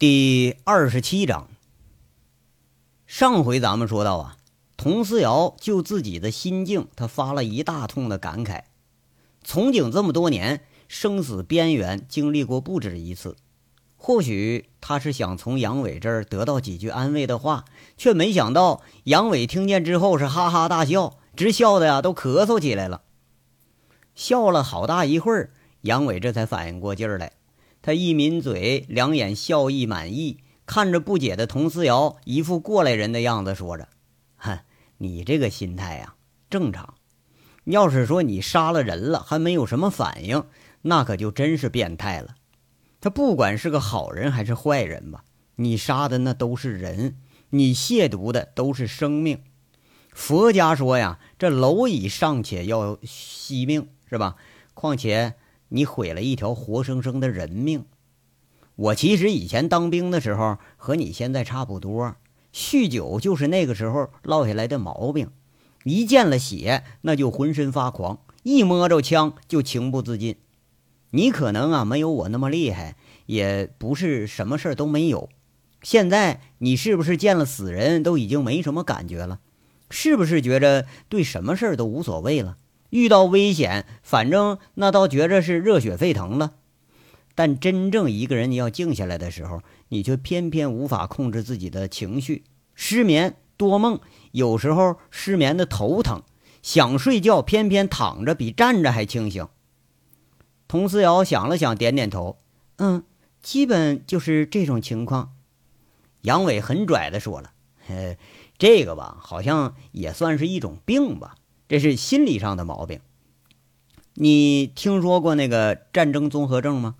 第二十七章。上回咱们说到啊，佟思瑶就自己的心境，他发了一大通的感慨。从警这么多年，生死边缘经历过不止一次。或许他是想从杨伟这儿得到几句安慰的话，却没想到杨伟听见之后是哈哈大笑，直笑的呀都咳嗽起来了。笑了好大一会儿，杨伟这才反应过劲儿来。他一抿嘴，两眼笑意满意，看着不解的佟思瑶，一副过来人的样子，说着：“哼，你这个心态呀，正常。要是说你杀了人了还没有什么反应，那可就真是变态了。他不管是个好人还是坏人吧，你杀的那都是人，你亵渎的都是生命。佛家说呀，这蝼蚁尚且要惜命，是吧？况且……”你毁了一条活生生的人命。我其实以前当兵的时候和你现在差不多，酗酒就是那个时候落下来的毛病。一见了血，那就浑身发狂；一摸着枪就情不自禁。你可能啊没有我那么厉害，也不是什么事儿都没有。现在你是不是见了死人都已经没什么感觉了？是不是觉着对什么事儿都无所谓了？遇到危险，反正那倒觉着是热血沸腾了，但真正一个人你要静下来的时候，你却偏偏无法控制自己的情绪，失眠多梦，有时候失眠的头疼，想睡觉偏偏躺着比站着还清醒。佟思瑶想了想，点点头，嗯，基本就是这种情况。杨伟很拽的说了，呃，这个吧，好像也算是一种病吧。这是心理上的毛病。你听说过那个战争综合症吗？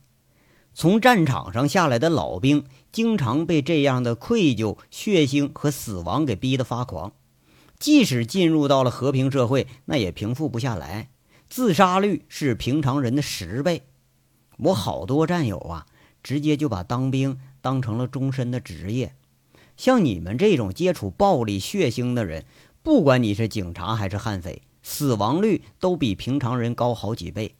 从战场上下来的老兵，经常被这样的愧疚、血腥和死亡给逼得发狂。即使进入到了和平社会，那也平复不下来，自杀率是平常人的十倍。我好多战友啊，直接就把当兵当成了终身的职业。像你们这种接触暴力、血腥的人。不管你是警察还是悍匪，死亡率都比平常人高好几倍。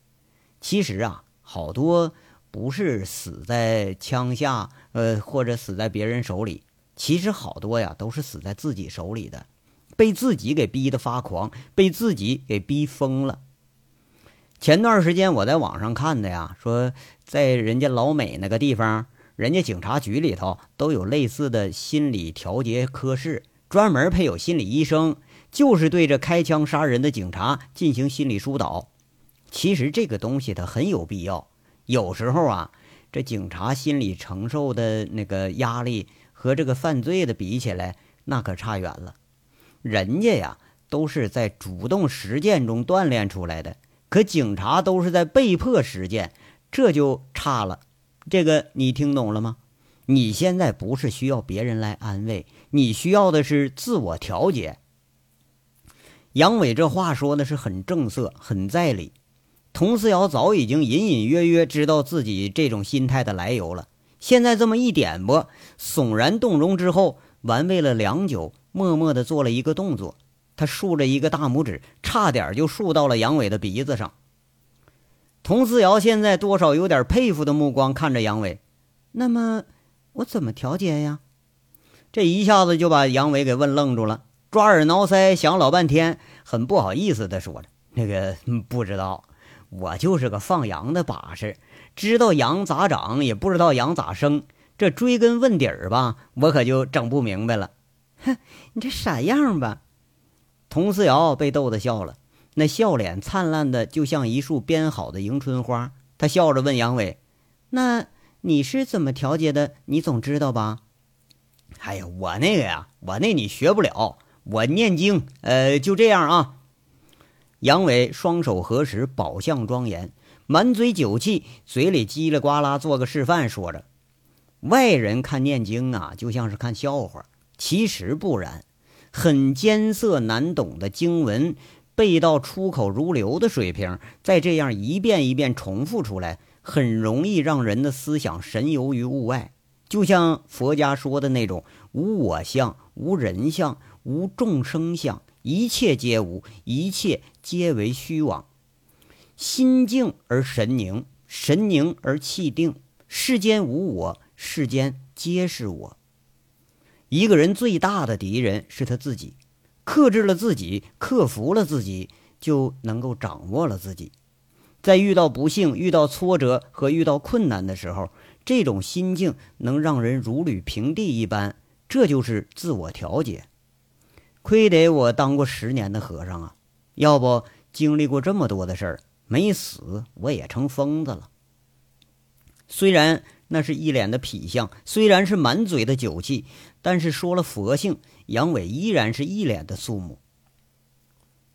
其实啊，好多不是死在枪下，呃，或者死在别人手里，其实好多呀都是死在自己手里的，被自己给逼得发狂，被自己给逼疯了。前段时间我在网上看的呀，说在人家老美那个地方，人家警察局里头都有类似的心理调节科室。专门配有心理医生，就是对着开枪杀人的警察进行心理疏导。其实这个东西它很有必要。有时候啊，这警察心理承受的那个压力和这个犯罪的比起来，那可差远了。人家呀都是在主动实践中锻炼出来的，可警察都是在被迫实践，这就差了。这个你听懂了吗？你现在不是需要别人来安慰。你需要的是自我调节。杨伟这话说的是很正色，很在理。佟思瑶早已经隐隐约约知道自己这种心态的来由了，现在这么一点拨，悚然动容之后，玩味了良久，默默的做了一个动作，他竖着一个大拇指，差点就竖到了杨伟的鼻子上。佟思瑶现在多少有点佩服的目光看着杨伟，那么我怎么调节呀？这一下子就把杨伟给问愣住了，抓耳挠腮，想老半天，很不好意思的说着：“那个不知道，我就是个放羊的把式，知道羊咋长，也不知道羊咋生，这追根问底儿吧，我可就整不明白了。”哼，你这傻样吧？佟思瑶被逗得笑了，那笑脸灿烂的就像一束编好的迎春花。他笑着问杨伟：“那你是怎么调节的？你总知道吧？”哎呀，我那个呀，我那你学不了。我念经，呃，就这样啊。杨伟双手合十，宝相庄严，满嘴酒气，嘴里叽里呱啦做个示范，说着：“外人看念经啊，就像是看笑话，其实不然。很艰涩难懂的经文，背到出口如流的水平，再这样一遍一遍重复出来，很容易让人的思想神游于物外。”就像佛家说的那种无我相、无人相、无众生相，一切皆无，一切皆为虚妄。心静而神宁，神宁而气定。世间无我，世间皆是我。一个人最大的敌人是他自己，克制了自己，克服了自己，就能够掌握了自己。在遇到不幸、遇到挫折和遇到困难的时候，这种心境能让人如履平地一般。这就是自我调节。亏得我当过十年的和尚啊，要不经历过这么多的事儿，没死我也成疯子了。虽然那是一脸的痞相，虽然是满嘴的酒气，但是说了佛性，杨伟依然是一脸的肃穆。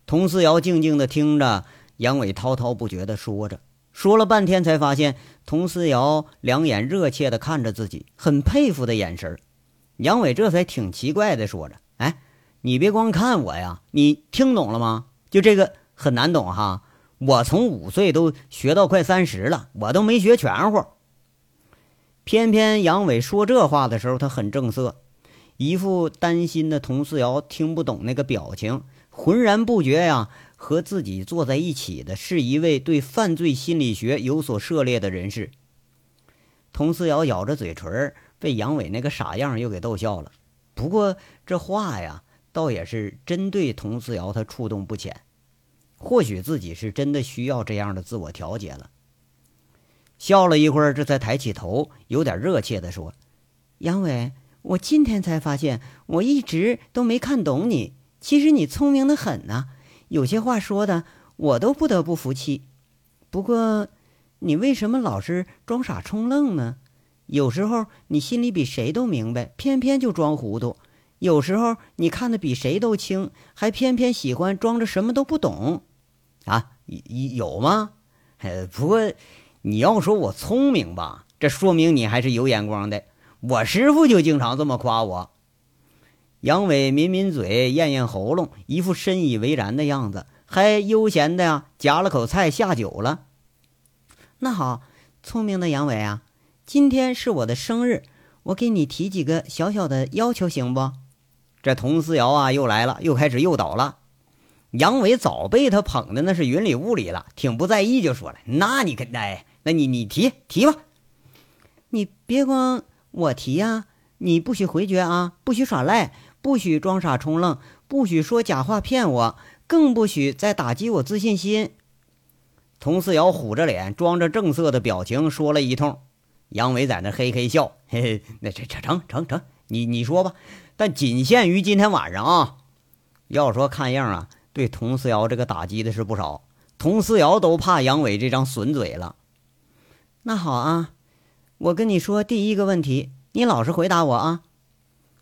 佟思瑶静静的听着。杨伟滔滔不绝地说着，说了半天，才发现佟思瑶两眼热切地看着自己，很佩服的眼神杨伟这才挺奇怪的说着：“哎，你别光看我呀，你听懂了吗？就这个很难懂哈。我从五岁都学到快三十了，我都没学全乎。”偏偏杨伟说这话的时候，他很正色，一副担心的佟思瑶听不懂那个表情，浑然不觉呀。和自己坐在一起的是一位对犯罪心理学有所涉猎的人士。佟思瑶咬着嘴唇，被杨伟那个傻样又给逗笑了。不过这话呀，倒也是针对佟思瑶，他触动不浅。或许自己是真的需要这样的自我调节了。笑了一会儿，这才抬起头，有点热切地说：“杨伟，我今天才发现，我一直都没看懂你。其实你聪明的很呢。”有些话说的，我都不得不服气。不过，你为什么老是装傻充愣呢？有时候你心里比谁都明白，偏偏就装糊涂；有时候你看的比谁都清，还偏偏喜欢装着什么都不懂。啊，有吗？不过你要说我聪明吧，这说明你还是有眼光的。我师傅就经常这么夸我。杨伟抿抿嘴，咽咽喉咙，一副深以为然的样子，还悠闲的呀夹了口菜下酒了。那好，聪明的杨伟啊，今天是我的生日，我给你提几个小小的要求，行不？这佟思瑶啊又来了，又开始诱导了。杨伟早被他捧的那是云里雾里了，挺不在意，就说了：“那你可哎，那你你提提吧，你别光我提呀，你不许回绝啊，不许耍赖。”不许装傻充愣，不许说假话骗我，更不许再打击我自信心。佟思瑶虎着脸，装着正色的表情说了一通。杨伟在那嘿嘿笑，嘿嘿，那这这成成成，你你说吧，但仅限于今天晚上啊。要说看样啊，对佟思瑶这个打击的是不少，佟思瑶都怕杨伟这张损嘴了。那好啊，我跟你说第一个问题，你老实回答我啊。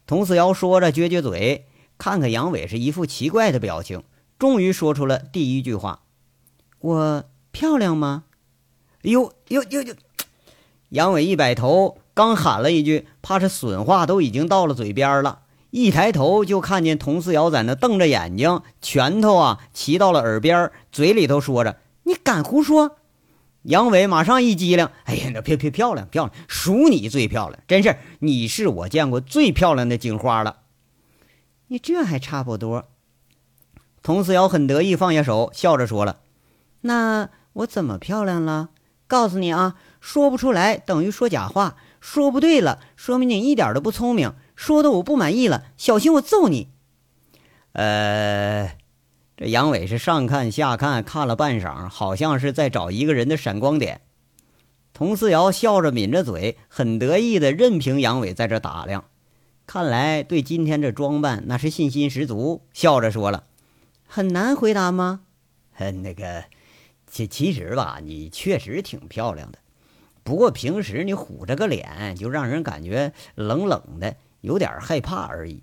佟思瑶说着，撅撅嘴，看看杨伟，是一副奇怪的表情。终于说出了第一句话：“我漂亮吗？”哟哟哟哟！杨伟一摆头，刚喊了一句，怕是损话都已经到了嘴边了。一抬头就看见佟思瑶在那瞪着眼睛，拳头啊齐到了耳边，嘴里头说着：“你敢胡说！”杨伟马上一激灵，哎呀，那漂漂漂亮漂亮，数你最漂亮，真是你是我见过最漂亮的警花了。你这还差不多。佟思瑶很得意，放下手，笑着说了：“那我怎么漂亮了？告诉你啊，说不出来等于说假话，说不对了，说明你一点都不聪明，说的我不满意了，小心我揍你。”呃。杨伟是上看下看，看了半晌，好像是在找一个人的闪光点。佟思瑶笑着抿着嘴，很得意的任凭杨伟在这打量。看来对今天这装扮那是信心十足，笑着说了：“很难回答吗？”“嗯 那个，其其实吧，你确实挺漂亮的，不过平时你虎着个脸，就让人感觉冷冷的，有点害怕而已。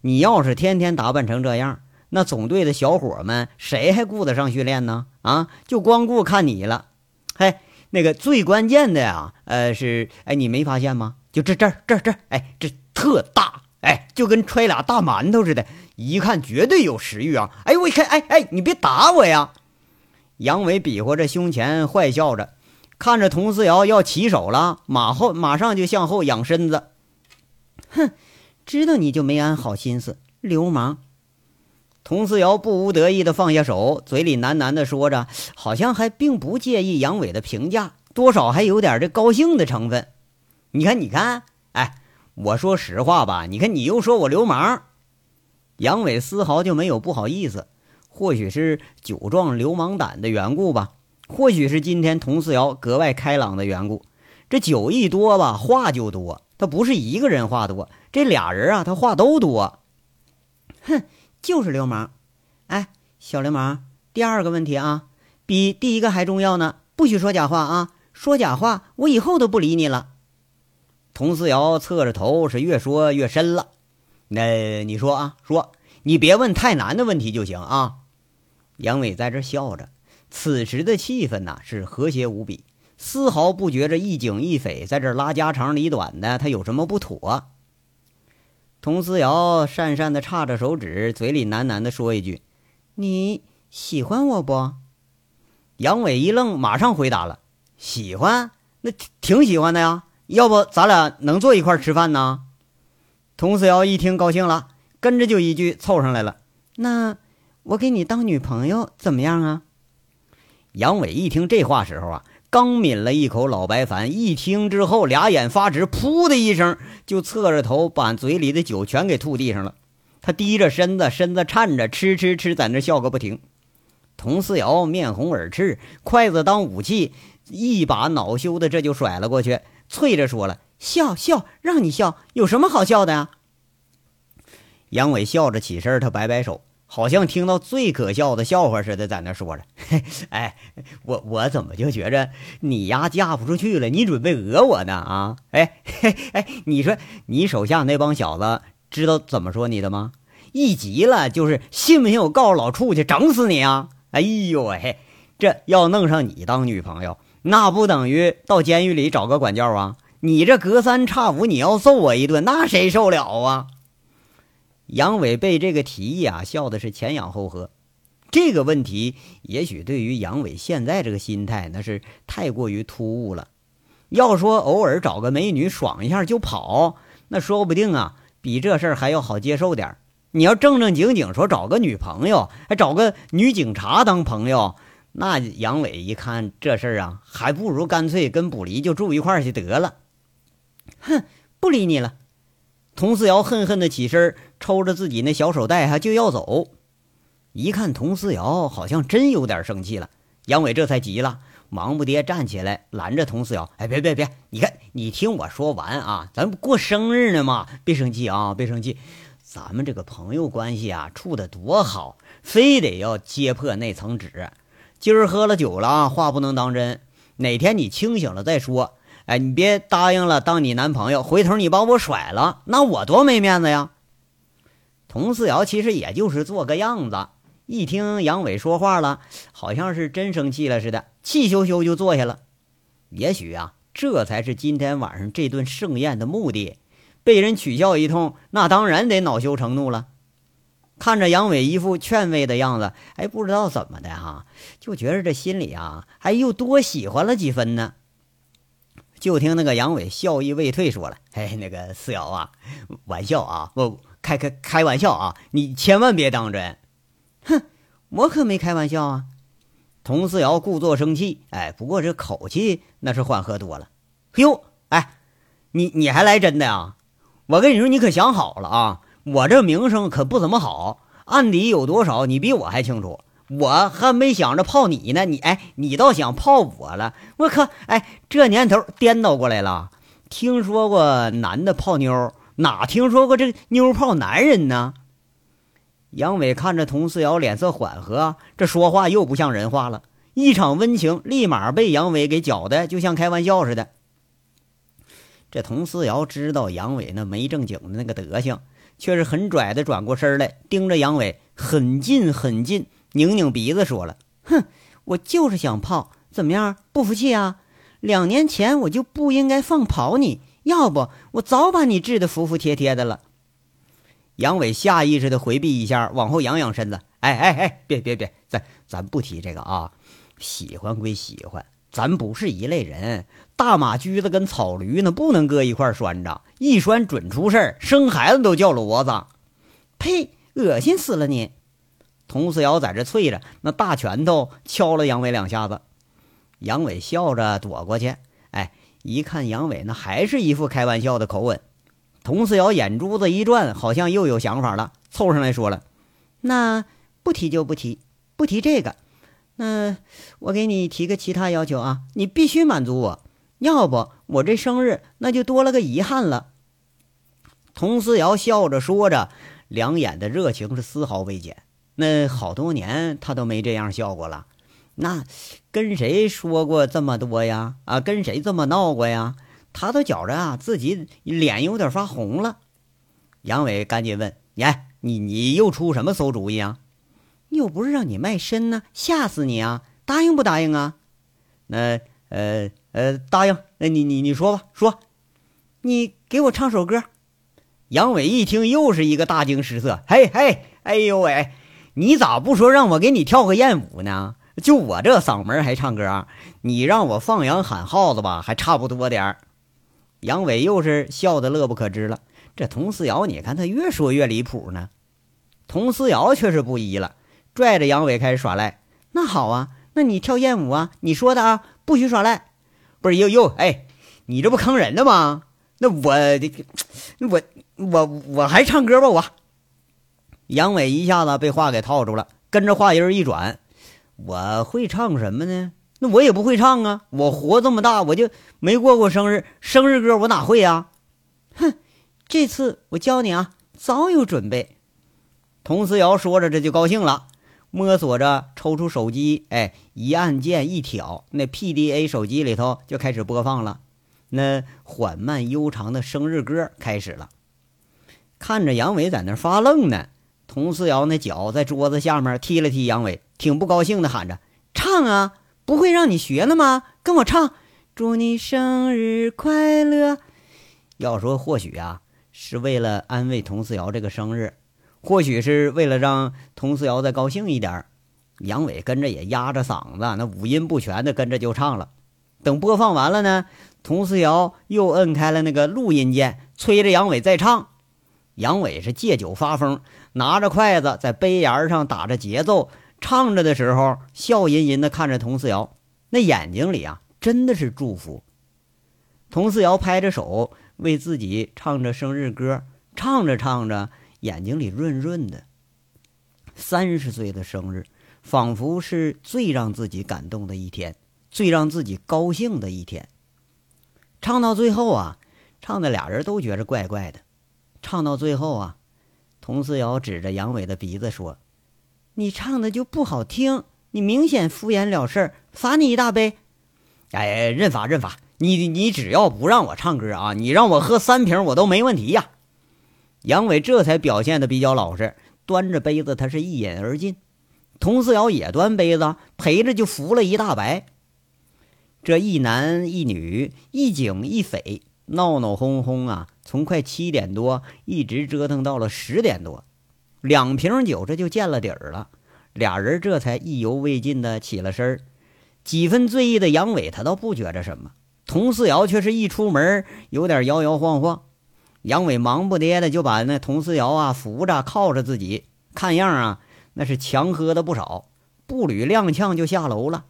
你要是天天打扮成这样。”那总队的小伙们，谁还顾得上训练呢？啊，就光顾看你了。嘿，那个最关键的呀，呃，是，哎，你没发现吗？就这这这这，哎，这特大，哎，就跟揣俩大馒头似的，一看绝对有食欲啊！哎，我一看，哎哎，你别打我呀！杨伟比划着胸前，坏笑着，看着佟思瑶要起手了，马后马上就向后仰身子。哼，知道你就没安好心思，流氓！佟思瑶不无得意地放下手，嘴里喃喃地说着，好像还并不介意杨伟的评价，多少还有点这高兴的成分。你看，你看，哎，我说实话吧，你看你又说我流氓。杨伟丝毫就没有不好意思，或许是酒壮流氓胆的缘故吧，或许是今天佟思瑶格外开朗的缘故。这酒一多吧，话就多。他不是一个人话多，这俩人啊，他话都多。哼，就是流氓。哎，小流氓，第二个问题啊，比第一个还重要呢。不许说假话啊！说假话，我以后都不理你了。佟思瑶侧着头，是越说越深了。那你说啊，说你别问太难的问题就行啊。杨伟在这笑着，此时的气氛呐是和谐无比，丝毫不觉着一警一匪在这拉家长里短的，他有什么不妥。佟思瑶讪讪的叉着手指，嘴里喃喃的说一句：“你喜欢我不？”杨伟一愣，马上回答了：“喜欢，那挺喜欢的呀。要不咱俩能坐一块吃饭呢？”佟思瑶一听高兴了，跟着就一句凑上来了：“那我给你当女朋友怎么样啊？”杨伟一听这话时候啊，刚抿了一口老白矾，一听之后俩眼发直，噗的一声就侧着头把嘴里的酒全给吐地上了。他低着身子，身子颤着，吃吃吃，在那笑个不停。佟思瑶面红耳赤，筷子当武器，一把恼羞的这就甩了过去，啐着说了：“笑笑，让你笑，有什么好笑的呀？”杨伟笑着起身，他摆摆手，好像听到最可笑的笑话似的，在那说着：“ 哎，我我怎么就觉着你丫嫁不出去了？你准备讹我呢？啊？哎嘿 哎，你说你手下那帮小子知道怎么说你的吗？一急了就是信不信我告诉老处去整死你啊！”哎呦喂，这要弄上你当女朋友，那不等于到监狱里找个管教啊？你这隔三差五你要揍我一顿，那谁受了啊？杨伟被这个提议啊，笑的是前仰后合。这个问题也许对于杨伟现在这个心态，那是太过于突兀了。要说偶尔找个美女爽一下就跑，那说不定啊，比这事儿还要好接受点儿。你要正正经经说找个女朋友，还找个女警察当朋友，那杨伟一看这事儿啊，还不如干脆跟卜离就住一块儿去得了。哼，不理你了。佟思瑶恨恨的起身，抽着自己那小手袋，哈就要走。一看佟思瑶好像真有点生气了，杨伟这才急了，忙不迭站起来拦着佟思瑶：“哎，别别别，你看你听我说完啊，咱不过生日呢吗？别生气啊，别生气。”咱们这个朋友关系啊，处的多好，非得要揭破那层纸。今儿喝了酒了啊，话不能当真。哪天你清醒了再说。哎，你别答应了当你男朋友，回头你把我甩了，那我多没面子呀。佟四瑶其实也就是做个样子，一听杨伟说话了，好像是真生气了似的，气羞羞就坐下了。也许啊，这才是今天晚上这顿盛宴的目的。被人取笑一通，那当然得恼羞成怒了。看着杨伟一副劝慰的样子，哎，不知道怎么的哈，就觉着这心里啊，还又多喜欢了几分呢。就听那个杨伟笑意未退，说了：“嘿，那个四瑶啊，玩笑啊，我开开开玩笑啊，你千万别当真。”哼，我可没开玩笑啊。佟四瑶故作生气，哎，不过这口气那是缓和多了。哟，哎，你你还来真的呀？我跟你说，你可想好了啊！我这名声可不怎么好，案底有多少，你比我还清楚。我还没想着泡你呢，你哎，你倒想泡我了。我靠，哎，这年头颠倒过来了。听说过男的泡妞，哪听说过这妞泡男人呢？杨伟看着佟思瑶脸色缓和，这说话又不像人话了。一场温情立马被杨伟给搅的，就像开玩笑似的。这佟思瑶知道杨伟那没正经的那个德行，却是很拽的转过身来，盯着杨伟很近很近，拧拧鼻子说了：“哼，我就是想泡，怎么样？不服气啊？两年前我就不应该放跑你，要不我早把你治得服服帖帖的了。”杨伟下意识的回避一下，往后仰仰身子：“哎哎哎，别别别，咱咱不提这个啊，喜欢归喜欢。”咱不是一类人，大马驹子跟草驴呢，不能搁一块拴着，一拴准出事儿，生孩子都叫骡子。呸！恶心死了你！佟思瑶在这啐着，那大拳头敲了杨伟两下子。杨伟笑着躲过去。哎，一看杨伟那还是一副开玩笑的口吻。佟思瑶眼珠子一转，好像又有想法了，凑上来说了：“那不提就不提，不提这个。那我给你提个其他要求啊，你必须满足我，要不我这生日那就多了个遗憾了。”佟思瑶笑着说着，两眼的热情是丝毫未减。那好多年他都没这样笑过了。那跟谁说过这么多呀？啊，跟谁这么闹过呀？他都觉着啊，自己脸有点发红了。杨伟赶紧问：“哎，你你又出什么馊主意啊？又不是让你卖身呢，吓死你啊！答应不答应啊？那呃呃，答应。那你你你说吧，说，你给我唱首歌。”杨伟一听，又是一个大惊失色。嘿嘿，哎呦喂，你咋不说让我给你跳个艳舞呢？就我这嗓门还唱歌？你让我放羊喊耗子吧，还差不多点儿。杨伟又是笑得乐不可支了。这佟思瑶，你看他越说越离谱呢。佟思瑶却是不依了，拽着杨伟开始耍赖。那好啊，那你跳艳舞啊？你说的啊，不许耍赖。不是又又哎，你这不坑人的吗？那我我我我还唱歌吧？我杨伟一下子被话给套住了，跟着话音一转，我会唱什么呢？那我也不会唱啊！我活这么大，我就没过过生日，生日歌我哪会呀？哼，这次我教你啊，早有准备。佟思瑶说着，这就高兴了，摸索着抽出手机，哎，一按键一挑，那 PDA 手机里头就开始播放了，那缓慢悠长的生日歌开始了。看着杨伟在那发愣呢，佟思瑶那脚在桌子下面踢了踢杨伟，挺不高兴的喊着：“唱啊！”不会让你学了吗？跟我唱，祝你生日快乐。要说或许啊，是为了安慰佟思瑶这个生日，或许是为了让佟思瑶再高兴一点。杨伟跟着也压着嗓子，那五音不全的跟着就唱了。等播放完了呢，佟思瑶又摁开了那个录音键，催着杨伟再唱。杨伟是借酒发疯，拿着筷子在杯沿上打着节奏。唱着的时候，笑吟吟地看着佟思瑶，那眼睛里啊，真的是祝福。佟思瑶拍着手为自己唱着生日歌，唱着唱着，眼睛里润润的。三十岁的生日，仿佛是最让自己感动的一天，最让自己高兴的一天。唱到最后啊，唱的俩人都觉着怪怪的。唱到最后啊，佟思瑶指着杨伟的鼻子说。你唱的就不好听，你明显敷衍了事儿，罚你一大杯。哎，认罚认罚，你你只要不让我唱歌啊，你让我喝三瓶我都没问题呀。杨伟这才表现的比较老实，端着杯子他是一饮而尽。佟思瑶也端杯子陪着就扶了一大白。这一男一女，一警一匪，闹闹哄哄啊，从快七点多一直折腾到了十点多。两瓶酒，这就见了底儿了。俩人这才意犹未尽的起了身儿。几分醉意的杨伟，他倒不觉着什么。佟思瑶却是一出门有点摇摇晃晃。杨伟忙不迭的就把那佟思瑶啊扶着靠着自己，看样啊那是强喝的不少，步履踉跄就下楼了。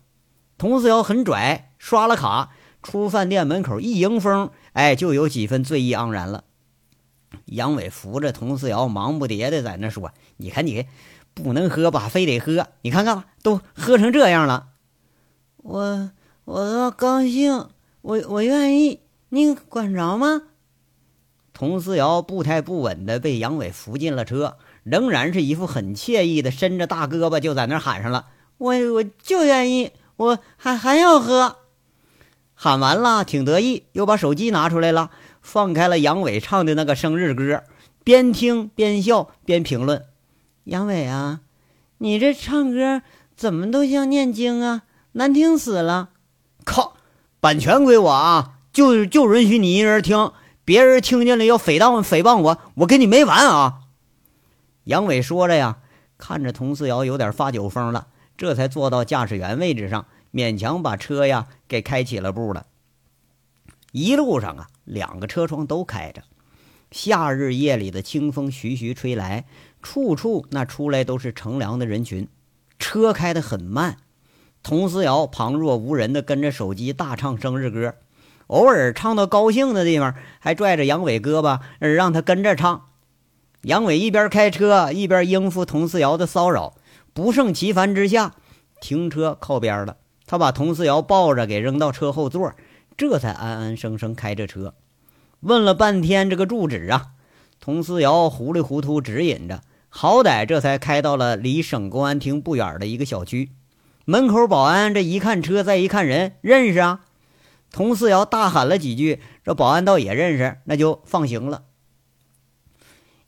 佟思瑶很拽，刷了卡出饭店门口一迎风，哎，就有几分醉意盎然了。杨伟扶着佟思瑶，忙不迭的在那说：“你看你，不能喝吧，非得喝。你看看吧，都喝成这样了。我我高兴，我我愿意，你管着吗？”佟思瑶步态不稳的被杨伟扶进了车，仍然是一副很惬意的，伸着大胳膊就在那喊上了：“我我就愿意，我还还要喝。”喊完了，挺得意，又把手机拿出来了。放开了杨伟唱的那个生日歌，边听边笑边评论：“杨伟啊，你这唱歌怎么都像念经啊，难听死了！”靠，版权归我啊，就就允许你一人听，别人听见了要诽谤诽谤我，我跟你没完啊！杨伟说着呀，看着佟思瑶有点发酒疯了，这才坐到驾驶员位置上，勉强把车呀给开起了步了。一路上啊，两个车窗都开着，夏日夜里的清风徐徐吹来，处处那出来都是乘凉的人群。车开得很慢，佟思瑶旁若无人的跟着手机大唱生日歌，偶尔唱到高兴的地方，还拽着杨伟胳膊让他跟着唱。杨伟一边开车一边应付佟思瑶的骚扰，不胜其烦之下，停车靠边了。他把佟思瑶抱着给扔到车后座，这才安安生生开着车。问了半天这个住址啊，佟思瑶糊里糊涂指引着，好歹这才开到了离省公安厅不远的一个小区。门口保安这一看车，再一看人，认识啊。佟思瑶大喊了几句，这保安倒也认识，那就放行了。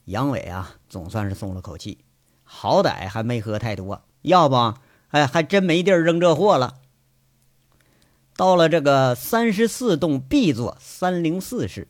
杨伟啊，总算是松了口气，好歹还没喝太多，要不，哎，还真没地儿扔这货了。到了这个三十四栋 B 座三零四室，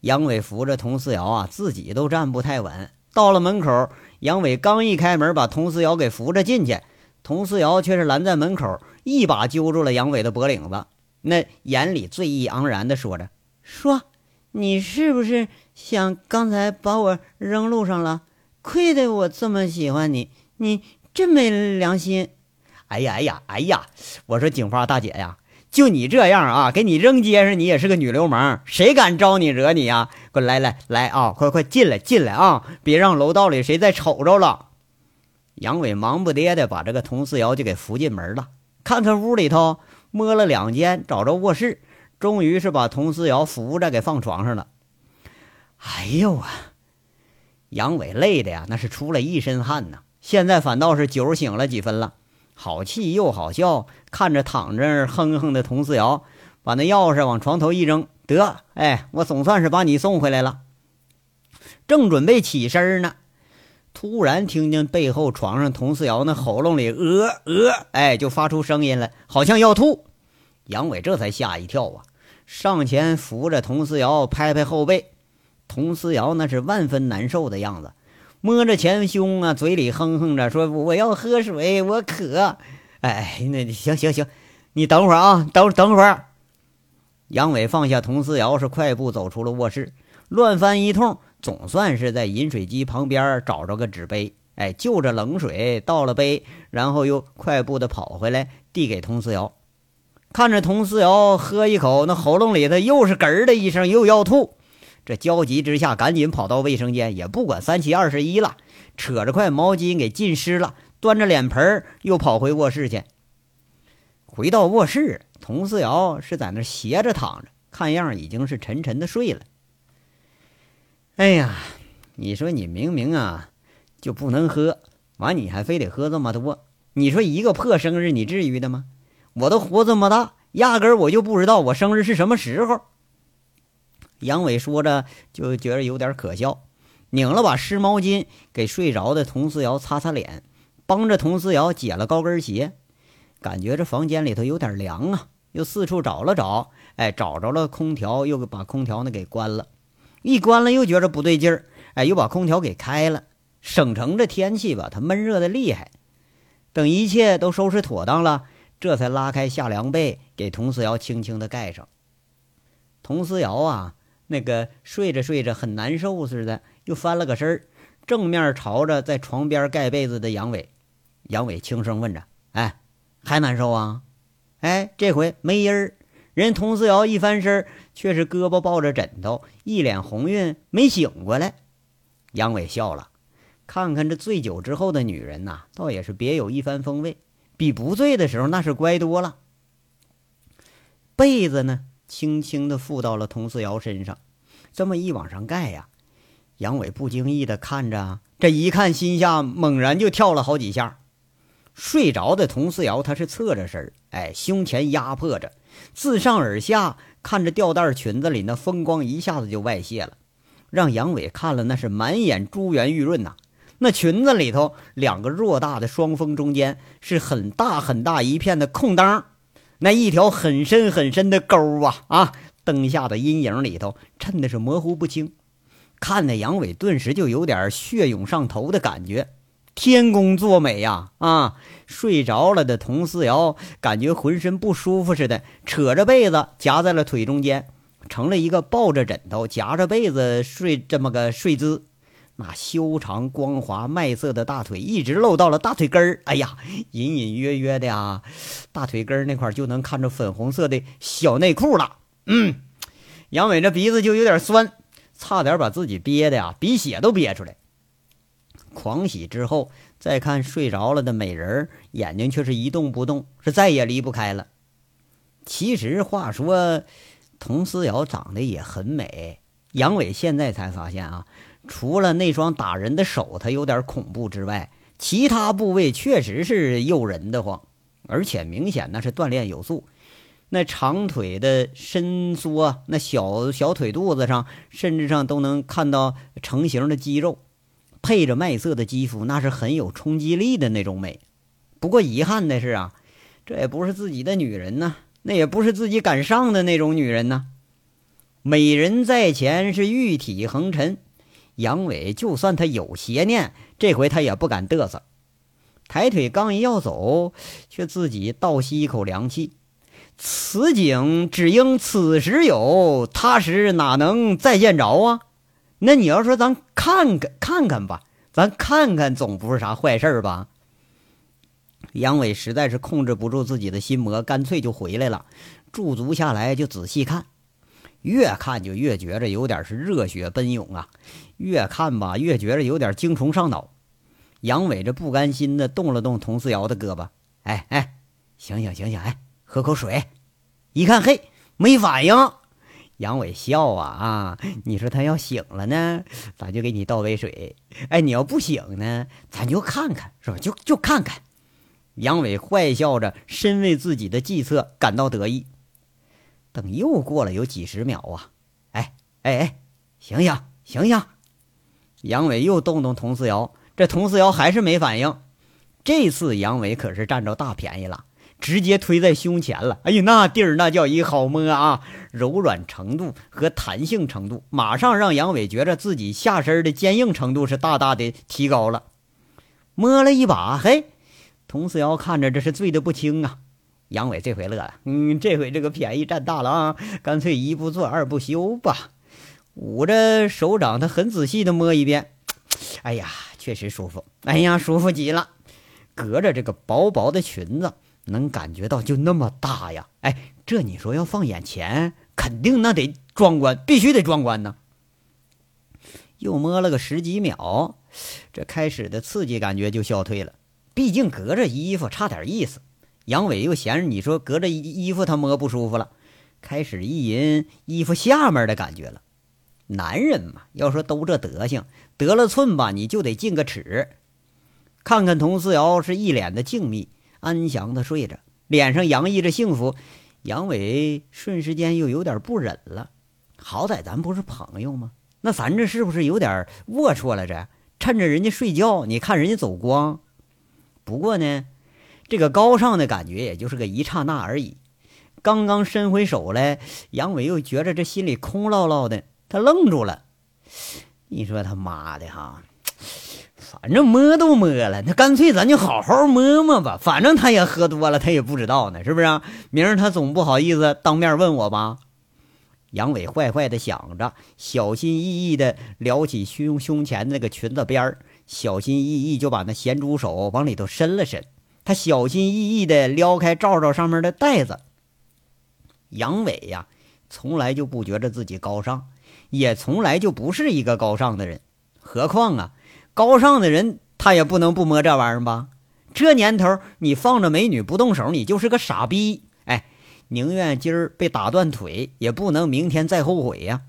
杨伟扶着佟四瑶啊，自己都站不太稳。到了门口，杨伟刚一开门，把佟四瑶给扶着进去，佟四瑶却是拦在门口，一把揪住了杨伟的脖领子，那眼里醉意盎然的说着：“说，你是不是？”想刚才把我扔路上了，亏得我这么喜欢你，你真没良心！哎呀哎呀哎呀！我说警花大姐呀，就你这样啊，给你扔街上，你也是个女流氓，谁敢招你惹你呀？快来来来啊，快快进来进来啊！别让楼道里谁再瞅着了。杨伟忙不迭的把这个佟四瑶就给扶进门了，看看屋里头，摸了两间，找着卧室，终于是把佟四瑶扶着给放床上了。哎呦啊！杨伟累的呀，那是出了一身汗呐。现在反倒是酒醒了几分了，好气又好笑。看着躺着哼哼的佟四瑶，把那钥匙往床头一扔，得，哎，我总算是把你送回来了。正准备起身呢，突然听见背后床上佟四瑶那喉咙里呃呃，哎，就发出声音了，好像要吐。杨伟这才吓一跳啊，上前扶着佟四瑶，拍拍后背。佟思瑶那是万分难受的样子，摸着前胸啊，嘴里哼哼着说：“我要喝水，我渴。”哎，那行行行，你等会儿啊，等等会儿。杨伟放下佟思瑶，是快步走出了卧室，乱翻一通，总算是在饮水机旁边找着个纸杯，哎，就着冷水倒了杯，然后又快步的跑回来，递给佟思瑶。看着佟思瑶喝一口，那喉咙里头又是嗝的一声，又要吐。这焦急之下，赶紧跑到卫生间，也不管三七二十一了，扯着块毛巾给浸湿了，端着脸盆又跑回卧室去。回到卧室，佟四瑶是在那斜着躺着，看样已经是沉沉的睡了。哎呀，你说你明明啊就不能喝，完你还非得喝这么多，你说一个破生日你至于的吗？我都活这么大，压根我就不知道我生日是什么时候。杨伟说着，就觉得有点可笑，拧了把湿毛巾给睡着的佟思瑶擦擦脸，帮着佟思瑶解了高跟鞋，感觉这房间里头有点凉啊，又四处找了找，哎，找着了空调，又把空调呢给关了，一关了又觉着不对劲儿，哎，又把空调给开了，省城这天气吧，它闷热的厉害。等一切都收拾妥当了，这才拉开夏凉被，给佟思瑶轻轻的盖上。佟思瑶啊。那个睡着睡着很难受似的，又翻了个身儿，正面朝着在床边盖被子的杨伟。杨伟轻声问着：“哎，还难受啊？”哎，这回没音儿。人佟思瑶一翻身，却是胳膊抱着枕头，一脸红晕，没醒过来。杨伟笑了，看看这醉酒之后的女人呐，倒也是别有一番风味，比不醉的时候那是乖多了。被子呢？轻轻地附到了佟四瑶身上，这么一往上盖呀，杨伟不经意地看着，这一看心下猛然就跳了好几下。睡着的佟四瑶，她是侧着身哎，胸前压迫着，自上而下看着吊带裙子里那风光一下子就外泄了，让杨伟看了那是满眼珠圆玉润呐。那裙子里头两个偌大的双峰中间是很大很大一片的空当。那一条很深很深的沟啊啊！灯下的阴影里头衬的是模糊不清，看的杨伟顿时就有点血涌上头的感觉。天公作美呀啊！睡着了的佟四瑶感觉浑身不舒服似的，扯着被子夹在了腿中间，成了一个抱着枕头夹着被子睡这么个睡姿。那修长光滑麦色的大腿一直露到了大腿根儿，哎呀，隐隐约约的呀，大腿根儿那块就能看着粉红色的小内裤了。嗯，杨伟这鼻子就有点酸，差点把自己憋的呀，鼻血都憋出来。狂喜之后，再看睡着了的美人眼睛却是一动不动，是再也离不开了。其实话说，佟思瑶长得也很美。杨伟现在才发现啊，除了那双打人的手，他有点恐怖之外，其他部位确实是诱人的慌，而且明显那是锻炼有素。那长腿的伸缩，那小小腿肚子上，甚至上都能看到成型的肌肉。配着麦色的肌肤，那是很有冲击力的那种美。不过遗憾的是啊，这也不是自己的女人呐，那也不是自己敢上的那种女人呐。美人在前是玉体横陈，杨伟就算他有邪念，这回他也不敢嘚瑟。抬腿刚一要走，却自己倒吸一口凉气。此景只应此时有，他时哪能再见着啊？那你要说咱看看看看吧，咱看看总不是啥坏事吧？杨伟实在是控制不住自己的心魔，干脆就回来了，驻足下来就仔细看，越看就越觉着有点是热血奔涌啊，越看吧越觉着有点精虫上脑。杨伟这不甘心的动了动佟思瑶的胳膊，哎哎，醒醒醒醒，哎，喝口水。一看，嘿，没反应。杨伟笑啊啊！你说他要醒了呢，咱就给你倒杯水。哎，你要不醒呢，咱就看看，是吧？就就看看。杨伟坏笑着，深为自己的计策感到得意。等又过了有几十秒啊，哎哎哎，醒醒醒醒！杨伟又动动佟思瑶，这佟思瑶还是没反应。这次杨伟可是占着大便宜了。直接推在胸前了，哎呀，那地儿那叫一好摸啊！柔软程度和弹性程度，马上让杨伟觉着自己下身的坚硬程度是大大的提高了。摸了一把，嘿，佟思瑶看着这是醉得不轻啊。杨伟这回乐了，嗯，这回这个便宜占大了啊，干脆一不做二不休吧。捂着手掌，他很仔细的摸一遍，哎呀，确实舒服，哎呀，舒服极了。隔着这个薄薄的裙子。能感觉到就那么大呀！哎，这你说要放眼前，肯定那得壮观，必须得壮观呢。又摸了个十几秒，这开始的刺激感觉就消退了。毕竟隔着衣服差点意思。杨伟又嫌着你说隔着衣服他摸不舒服了，开始意淫衣服下面的感觉了。男人嘛，要说都这德行，得了寸吧，你就得进个尺。看看佟思瑶是一脸的静谧。安详的睡着，脸上洋溢着幸福。杨伟瞬时间又有点不忍了。好歹咱不是朋友吗？那咱这是不是有点龌龊了？这趁着人家睡觉，你看人家走光。不过呢，这个高尚的感觉也就是个一刹那而已。刚刚伸回手来，杨伟又觉着这心里空落落的，他愣住了。你说他妈的哈！反正摸都摸了，那干脆咱就好好摸摸吧。反正他也喝多了，他也不知道呢，是不是？明儿他总不好意思当面问我吧？杨伟坏坏的想着，小心翼翼的撩起胸胸前那个裙子边儿，小心翼翼就把那咸猪手往里头伸了伸。他小心翼翼的撩开罩罩上面的袋子。杨伟呀，从来就不觉着自己高尚，也从来就不是一个高尚的人，何况啊。高尚的人，他也不能不摸这玩意儿吧？这年头，你放着美女不动手，你就是个傻逼！哎，宁愿今儿被打断腿，也不能明天再后悔呀！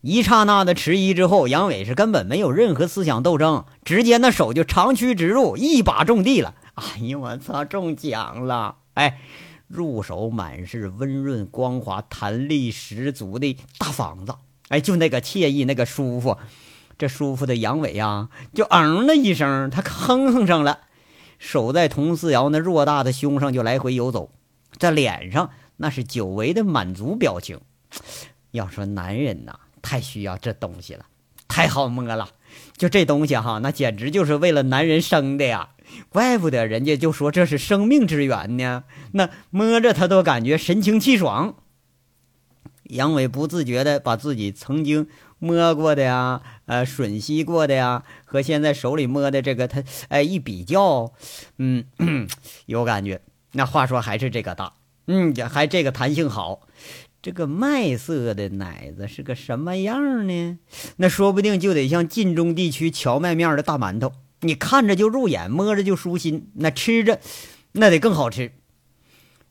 一刹那的迟疑之后，杨伟是根本没有任何思想斗争，直接那手就长驱直入，一把种地了。哎呀，我操，中奖了！哎，入手满是温润光滑、弹力十足的大房子，哎，就那个惬意，那个舒服。这舒服的阳痿呀，就嗯了一声，他哼哼上了，手在佟思瑶那偌大的胸上就来回游走，这脸上那是久违的满足表情。要说男人呐，太需要这东西了，太好摸了。就这东西哈，那简直就是为了男人生的呀，怪不得人家就说这是生命之源呢。那摸着他都感觉神清气爽。杨伟不自觉的把自己曾经。摸过的呀，呃，吮吸过的呀，和现在手里摸的这个，他哎一比较，嗯，有感觉。那话说还是这个大，嗯，还这个弹性好，这个麦色的奶子是个什么样呢？那说不定就得像晋中地区荞麦面的大馒头，你看着就入眼，摸着就舒心，那吃着那得更好吃。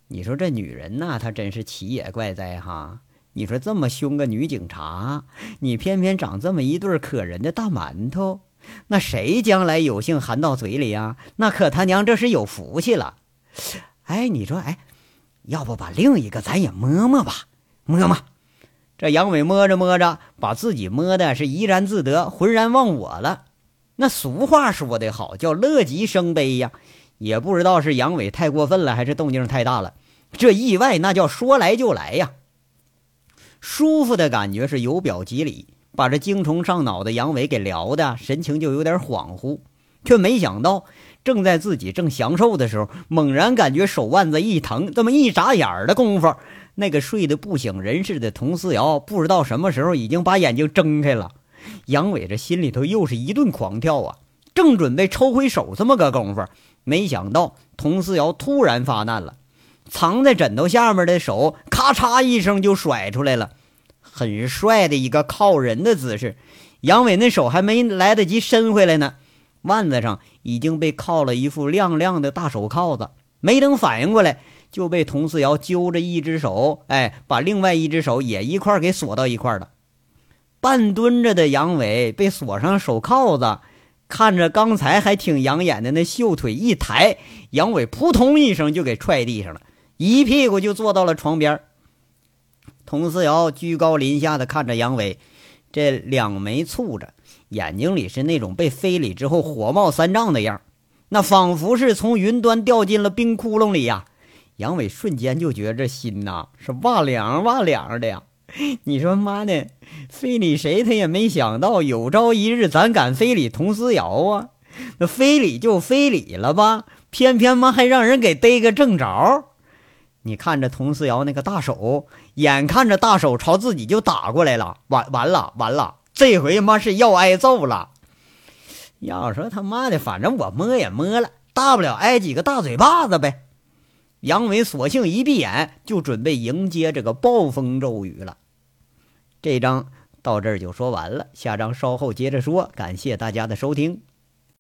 你说这女人呐，她真是奇也怪哉哈！你说这么凶个女警察，你偏偏长这么一对可人的大馒头，那谁将来有幸含到嘴里呀？那可他娘这是有福气了。哎，你说，哎，要不把另一个咱也摸摸吧？摸摸。这杨伟摸着摸着，把自己摸的是怡然自得，浑然忘我了。那俗话说得好，叫乐极生悲呀。也不知道是杨伟太过分了，还是动静太大了。这意外那叫说来就来呀。舒服的感觉是由表及里，把这精虫上脑的杨伟给聊的神情就有点恍惚，却没想到正在自己正享受的时候，猛然感觉手腕子一疼，这么一眨眼的功夫，那个睡得不省人事的佟思瑶不知道什么时候已经把眼睛睁开了。杨伟这心里头又是一顿狂跳啊，正准备抽回手，这么个功夫，没想到佟思瑶突然发难了。藏在枕头下面的手，咔嚓一声就甩出来了，很帅的一个靠人的姿势。杨伟那手还没来得及伸回来呢，腕子上已经被铐了一副亮亮的大手铐子，没等反应过来，就被佟四瑶揪着一只手，哎，把另外一只手也一块给锁到一块了。半蹲着的杨伟被锁上手铐子，看着刚才还挺养眼的那秀腿一抬，杨伟扑通一声就给踹地上了。一屁股就坐到了床边，佟思瑶居高临下的看着杨伟，这两眉蹙着，眼睛里是那种被非礼之后火冒三丈的样那仿佛是从云端掉进了冰窟窿里呀。杨伟瞬间就觉着心呐是哇凉哇凉的呀。你说妈的，非礼谁他也没想到有朝一日咱敢非礼佟思瑶啊？那非礼就非礼了吧，偏偏妈还让人给逮个正着。你看着佟思瑶那个大手，眼看着大手朝自己就打过来了，完完了完了，这回妈是要挨揍了。要说他妈的，反正我摸也摸了，大不了挨几个大嘴巴子呗。杨伟索性一闭眼，就准备迎接这个暴风骤雨了。这章到这儿就说完了，下章稍后接着说。感谢大家的收听。